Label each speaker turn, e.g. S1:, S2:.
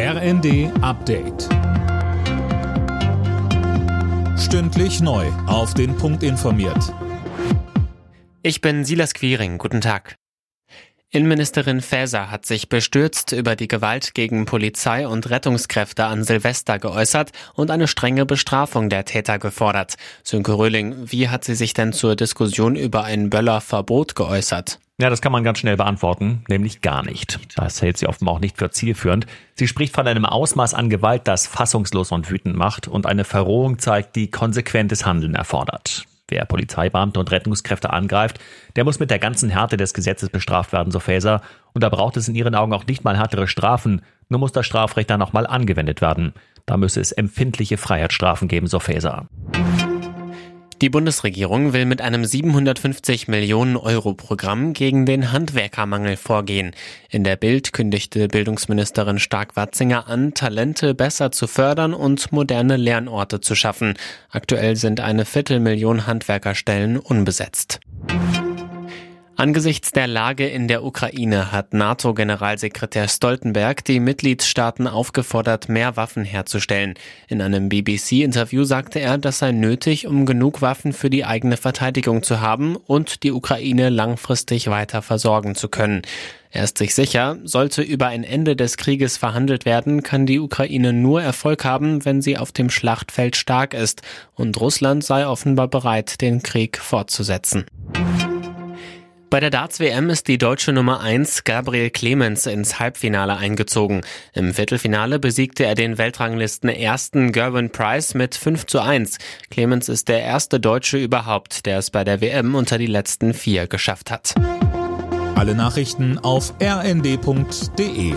S1: RND Update. Stündlich neu. Auf den Punkt informiert.
S2: Ich bin Silas Quiring. Guten Tag. Innenministerin Faeser hat sich bestürzt über die Gewalt gegen Polizei und Rettungskräfte an Silvester geäußert und eine strenge Bestrafung der Täter gefordert. Sönke Röhling, wie hat sie sich denn zur Diskussion über ein Böllerverbot geäußert?
S3: Ja, das kann man ganz schnell beantworten, nämlich gar nicht. Das hält sie offenbar auch nicht für zielführend. Sie spricht von einem Ausmaß an Gewalt, das fassungslos und wütend macht und eine Verrohung zeigt, die konsequentes Handeln erfordert. Wer Polizeibeamte und Rettungskräfte angreift, der muss mit der ganzen Härte des Gesetzes bestraft werden, so Faeser. Und da braucht es in ihren Augen auch nicht mal härtere Strafen, nur muss das Strafrecht dann auch mal angewendet werden. Da müsse es empfindliche Freiheitsstrafen geben, so Faeser.
S2: Die Bundesregierung will mit einem 750 Millionen Euro Programm gegen den Handwerkermangel vorgehen. In der Bild kündigte Bildungsministerin Stark-Watzinger an, Talente besser zu fördern und moderne Lernorte zu schaffen. Aktuell sind eine Viertelmillion Handwerkerstellen unbesetzt. Angesichts der Lage in der Ukraine hat NATO-Generalsekretär Stoltenberg die Mitgliedstaaten aufgefordert, mehr Waffen herzustellen. In einem BBC-Interview sagte er, das sei nötig, um genug Waffen für die eigene Verteidigung zu haben und die Ukraine langfristig weiter versorgen zu können. Er ist sich sicher, sollte über ein Ende des Krieges verhandelt werden, kann die Ukraine nur Erfolg haben, wenn sie auf dem Schlachtfeld stark ist, und Russland sei offenbar bereit, den Krieg fortzusetzen. Bei der Darts-WM ist die deutsche Nummer 1 Gabriel Clemens ins Halbfinale eingezogen. Im Viertelfinale besiegte er den Weltranglisten ersten Gervin Price mit 5 zu 1. Clemens ist der erste Deutsche überhaupt, der es bei der WM unter die letzten vier geschafft hat.
S1: Alle Nachrichten auf rnd.de